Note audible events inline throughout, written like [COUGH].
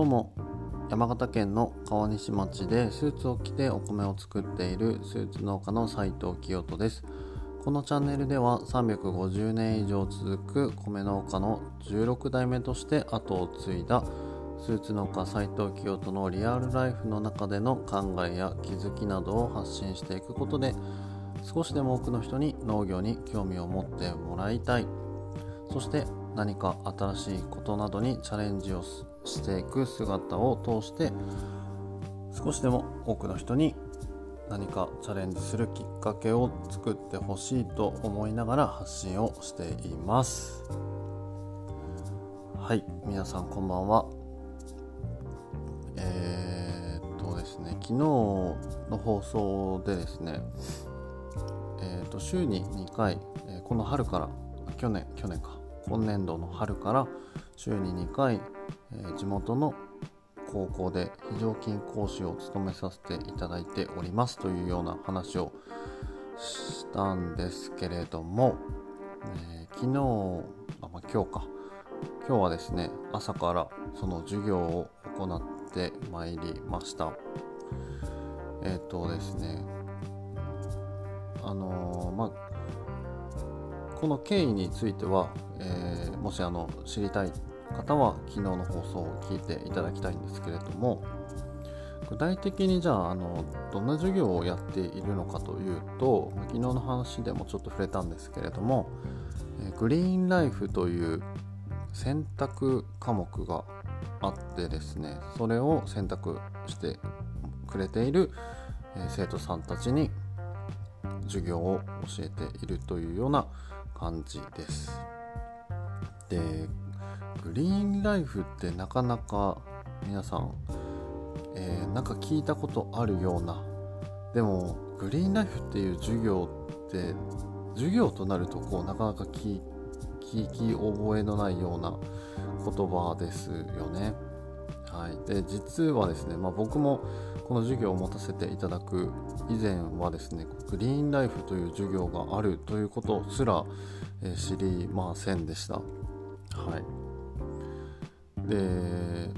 どうも山形県の川西町でスーツを着てお米を作っているスーツ農家の斉藤清人です。このチャンネルでは350年以上続く米農家の16代目として後を継いだスーツ農家斉藤清人のリアルライフの中での考えや気づきなどを発信していくことで少しでも多くの人に農業に興味を持ってもらいたい。そして何か新しいことなどにチャレンジをしていく姿を通して少しでも多くの人に何かチャレンジするきっかけを作ってほしいと思いながら発信をしています。はい皆さんこんばんは。えー、っとですね昨日の放送でですねえー、っと週に2回、この春から去年去年か今年度の春から週に2回、え、地元の高校で非常勤講師を務めさせていただいておりますというような話をしたんですけれども、えー、昨日あ、まあ、今日か。今日はですね朝からその授業を行ってまいりました。えっ、ー、とですねあのー、まあこの経緯については、え、もしあの知りたい方は昨日の放送を聞いていただきたいんですけれども具体的にじゃああのどんな授業をやっているのかというと昨日の話でもちょっと触れたんですけれども、グリーンライフという選択科目があってですねそれを選択してくれている、生徒さんたちに授業を教えているというような感じです。でグリーンライフってなかなか皆さん、えー、なんか聞いたことあるようなでもグリーンライフっていう授業って授業となるとこうなかなか聞き覚えのないような言葉ですよね。はい、で実はですね、まあ、僕もこの授業を持たせていただく以前はですねグリーンライフという授業があるということすら、えー、知りませんでした。はい、で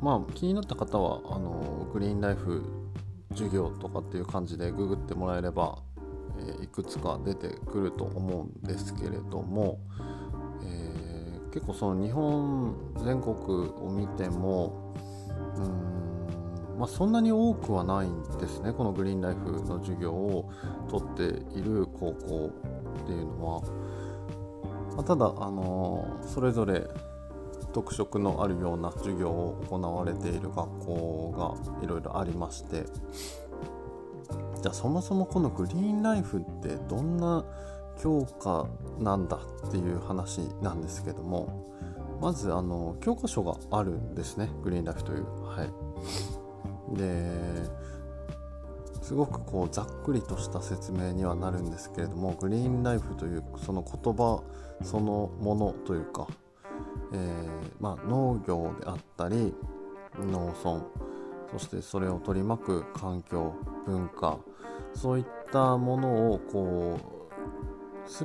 まあ気になった方はあのグリーンライフ授業とかっていう感じでググってもらえれば、えー、いくつか出てくると思うんですけれどもえ、結構その日本全国を見てもうん、まあ、そんなに多くはないんですねこのグリーンライフの授業を取っている高校っていうのは、まあ、ただあのそれぞれ特色のあるような授業を行われている学校がいろいろありましてじゃあそもそもこのグリーンライフってどんな教科なんだっていう話なんですけどもまずあの教科書があるんですねグリーンライフという。はい、ですごくこうざっくりとした説明にはなるんですけれどもグリーンライフというその言葉そのものというか、えー、まあ、農業であったり農村そしてそれを取り巻く環境文化そういったものをこう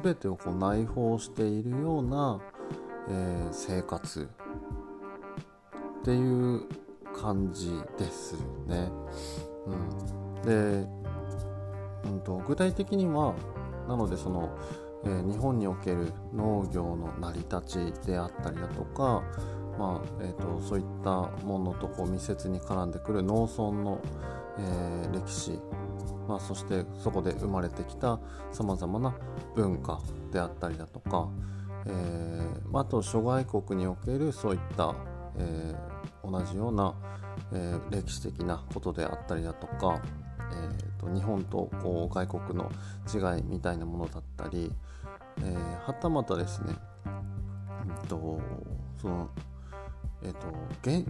全てをこう内包しているような、えー、生活っていう感じですね。うん、で、うんと、具体的にはなのでその、えー、日本における農業の成り立ちであったりだとか、まあえーと、そういったものとこう密接に絡んでくる農村の、えー、歴史まあ、そしてそこで生まれてきたさまざまな文化であったりだとか、えー、あと諸外国におけるそういった、えー、同じような、え、歴史的なことであったりだとか、えと、日本とこう外国の違いみたいなものだったり、えー、はたまたですね、うんとそのえーと、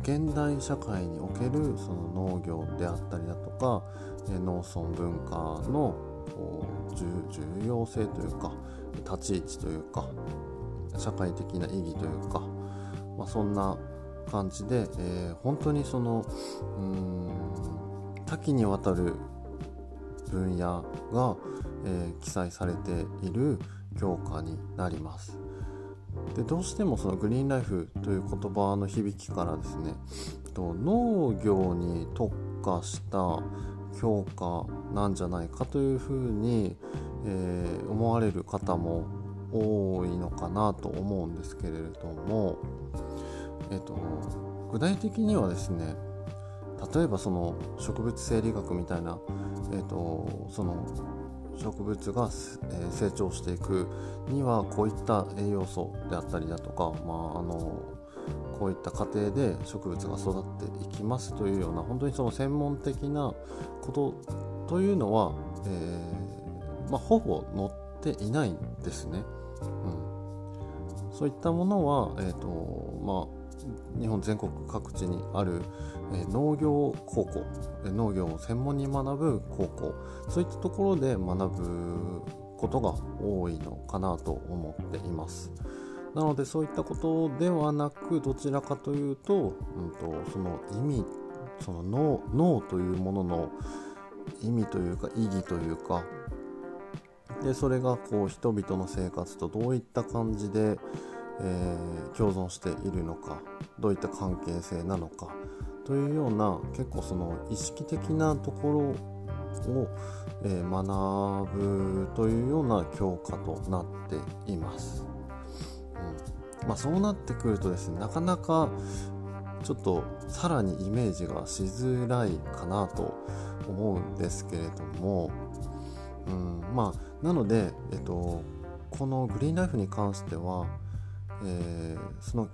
現代社会におけるその農業であったりだとか、えー、農村文化の重要性というか立ち位置というか社会的な意義というか、まあ、そんな感じで、えー、本当にそのうん多岐にわたる分野が、えー、記載されている教科になります。でどうしてもそのグリーンライフという言葉の響きからですね農業に特化した評価なんじゃないかというふうに、えー、思われる方も多いのかなと思うんですけれども、えーと、具体的にはですね例えばその植物生理学みたいな、えーと、その植物が、え成長していくにはこういった栄養素であったりだとか、まあ、あのこういった過程で植物が育っていきますというような本当にその専門的なことというのは、えー、まあ、ほぼ載っていないんですね。うん、そういったものは、えーとまあ、日本全国各地にある、え、農業高校、農業を専門に学ぶ高校そういったところで学ぶことが多いのかなと思っています。なのでそういったことではなくどちらかというと,、うんと、その意味その脳脳というものの意味というか意義というかでそれがこう人々の生活とどういった感じで、えー、共存しているのかどういった関係性なのかというような結構その意識的なところを、えー、学ぶというような教科となっています。うんまあ、そうなってくるとですねなかなかちょっとさらにイメージがしづらいかなと思うんですけれども、うん、まあなので、えっと、このグリーンライフに関しては、えー、その、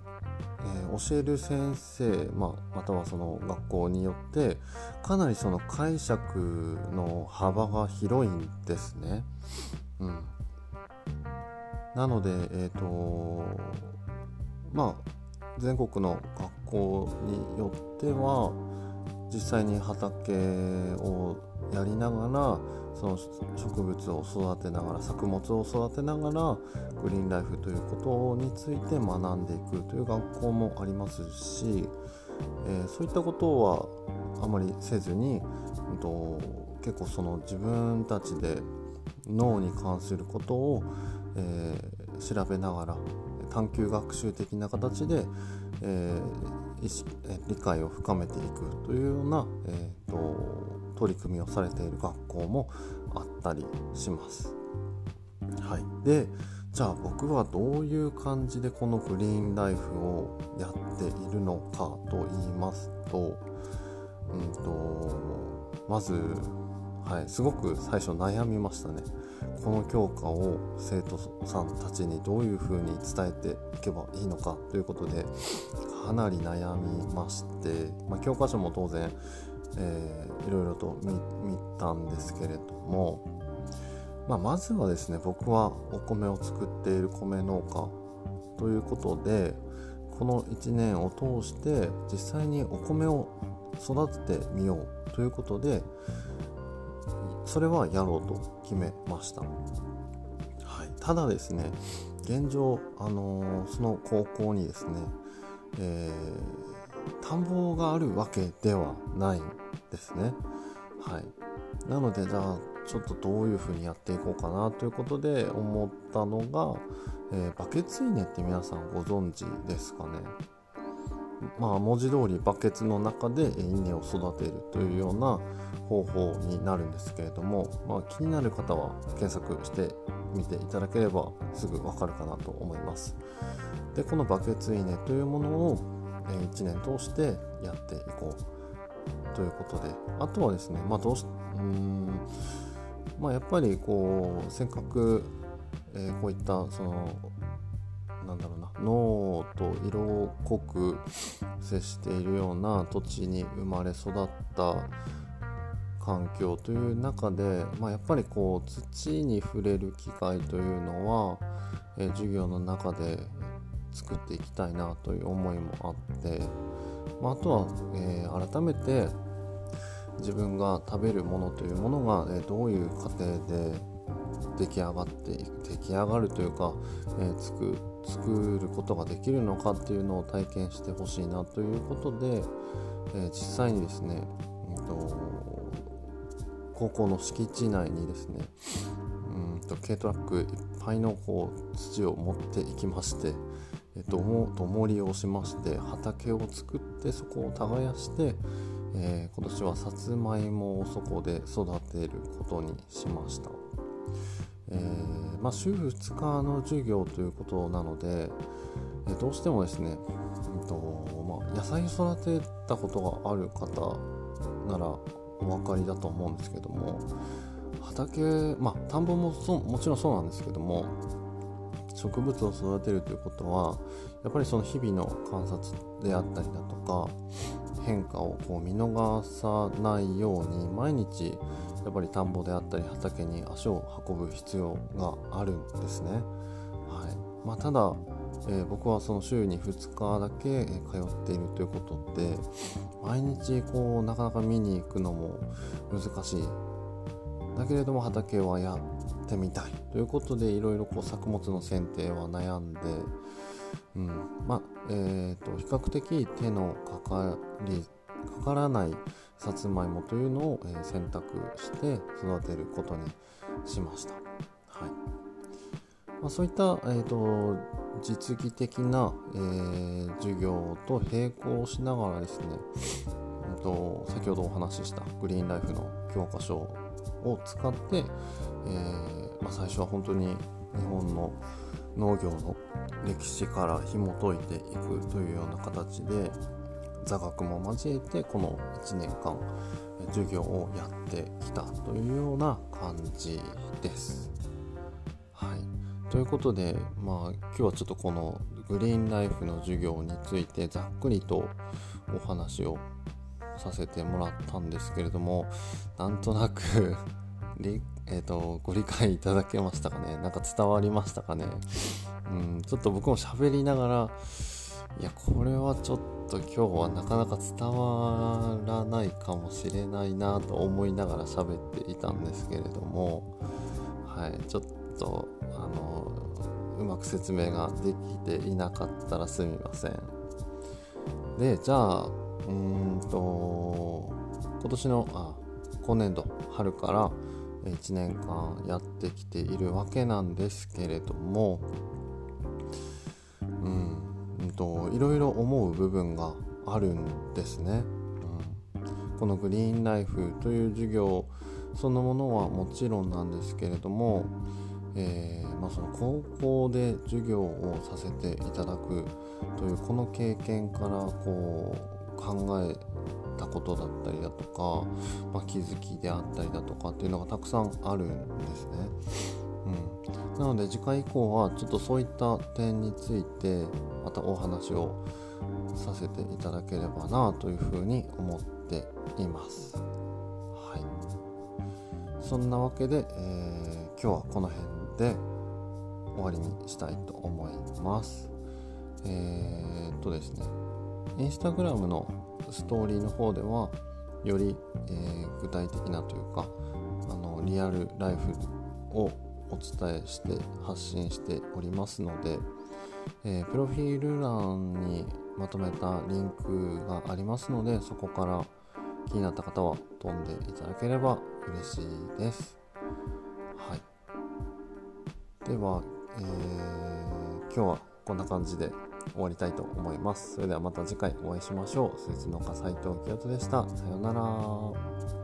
えー、教える先生、まあ、またはその学校によってかなりその解釈の幅が広いんですね。うん、なので、えーとまあ、全国の学校によっては実際に畑をやりながらその植物を育てながら作物を育てながらグリーンライフということについて学んでいくという学校もありますし、えー、そういったことはあまりせずに、うんと、結構その自分たちで脳に関することを、えー、調べながら探究学習的な形で、えー、意識理解を深めていくというような、えーと、取り組みをされている学校もあったりします。はい、でじゃあ僕はどういう感じでこのグリーンライフをやっているのかと言いますと,、うんとまず、はい、すごく最初悩みましたね。この教科を生徒さんたちにどういうふうに伝えていけばいいのかということでかなり悩みまして、まあ、教科書も当然、えー、いろいろと見たんですけれども、まあ、まずはですね僕はお米を作っている米農家ということでこの1年を通して実際にお米を育ててみようということでそれはやろうと決めました、はい、ただですね現状、あのー、その高校にですね、えー、田んぼがあるわけではないですね。はい。なのでじゃあちょっとどういう風にやっていこうかなということで思ったのが、えー、バケツ稲って皆さんご存知ですかね。まあ文字通りバケツの中で稲を育てるというような方法になるんですけれども、まあ、気になる方は検索してみていただければすぐわかるかなと思います。でこのバケツ稲というものを1年通してやっていこうということであとはですね、まあ、どうしうんまあ、やっぱりこうせっかく、えー、こういったそのなんだろうな脳と色濃く接しているような土地に生まれ育った環境という中で、まあ、やっぱりこう土に触れる機会というのは、えー、授業の中で作っていきたいなという思いもあって、まあ、あとは、えー、改めて自分が食べるものというものが、えー、どういう過程で出来上がって出来上がるというか、えー、作作ることができるのかっていうのを体験してほしいなということで、えー、実際にですね、えーと高校の敷地内にですね、うんと、軽トラックいっぱいのこう土を持っていきまして、えー、とどもりをしまして畑を作ってそこを耕して、えー、今年はさつまいもをそこで育てることにしました。えー、まあ、週2日の授業ということなので、えどうしてもですね、えーとまあ、野菜育てたことがある方ならお分かりだと思うんですけども畑まあ田んぼももちろんそうなんですけども植物を育てるということはやっぱりその日々の観察であったりだとか変化をこう見逃さないように毎日やっぱり田んぼであったり畑に足を運ぶ必要があるんですね。はいまあ、ただえー、僕はその週に2日だけ通っているということで毎日こうなかなか見に行くのも難しいだけれども畑はやってみたい。ということでいろいろこう作物の選定は悩んで、うん。まえーと、比較的手のかかりかからないさつまいもというのを、え、選択して育てることにしました。はい。まあ、そういった、えーと実技的な、えー、授業と並行しながらですね、えーと、先ほどお話ししたグリーンライフの教科書を使って、えー、まあ、最初は本当に日本の農業の歴史から紐解いていくというような形で座学も交えてこの1年間授業をやってきたというような感じです。はいということで、まあ、今日はちょっとこのグリーンライフの授業についてざっくりとお話をさせてもらったんですけれどもなんとなく [LAUGHS] えーと、ご理解いただけましたかね？なんか伝わりましたかね？うんちょっと僕も喋りながらいやこれはちょっと今日はなかなか伝わらないかもしれないなと思いながら喋っていたんですけれどもはいちょっとあのうまく説明ができていなかったらすみません。でじゃあうんと今年のあ今年度春から1年間やってきているわけなんですけれどもうんといろいろ思う部分があるんですね、うん、このグリーンライフという授業そのものはもちろんなんですけれどもえー、まあ、その高校で授業をさせていただくというこの経験からこう考えたことだったりだとか、まあ、気づきであったりだとかっていうのがたくさんあるんですね。うん、なので次回以降はちょっとそういった点についてまたお話をさせていただければなというふうに思っています。はい、そんなわけで、えー、今日はこの辺で終わりにしたいと思います。えー、っとですね、インスタグラムのストーリーの方では、より、えー、具体的なというか、あのリアルライフをお伝えして発信しておりますので、えー、プロフィール欄にまとめたリンクがありますのでそこから気になった方は飛んでいただければ嬉しいです。はいでは、えー、今日はこんな感じで終わりたいと思います。それではまた次回お会いしましょう。スイーツ農家斉藤清人でした。さようなら。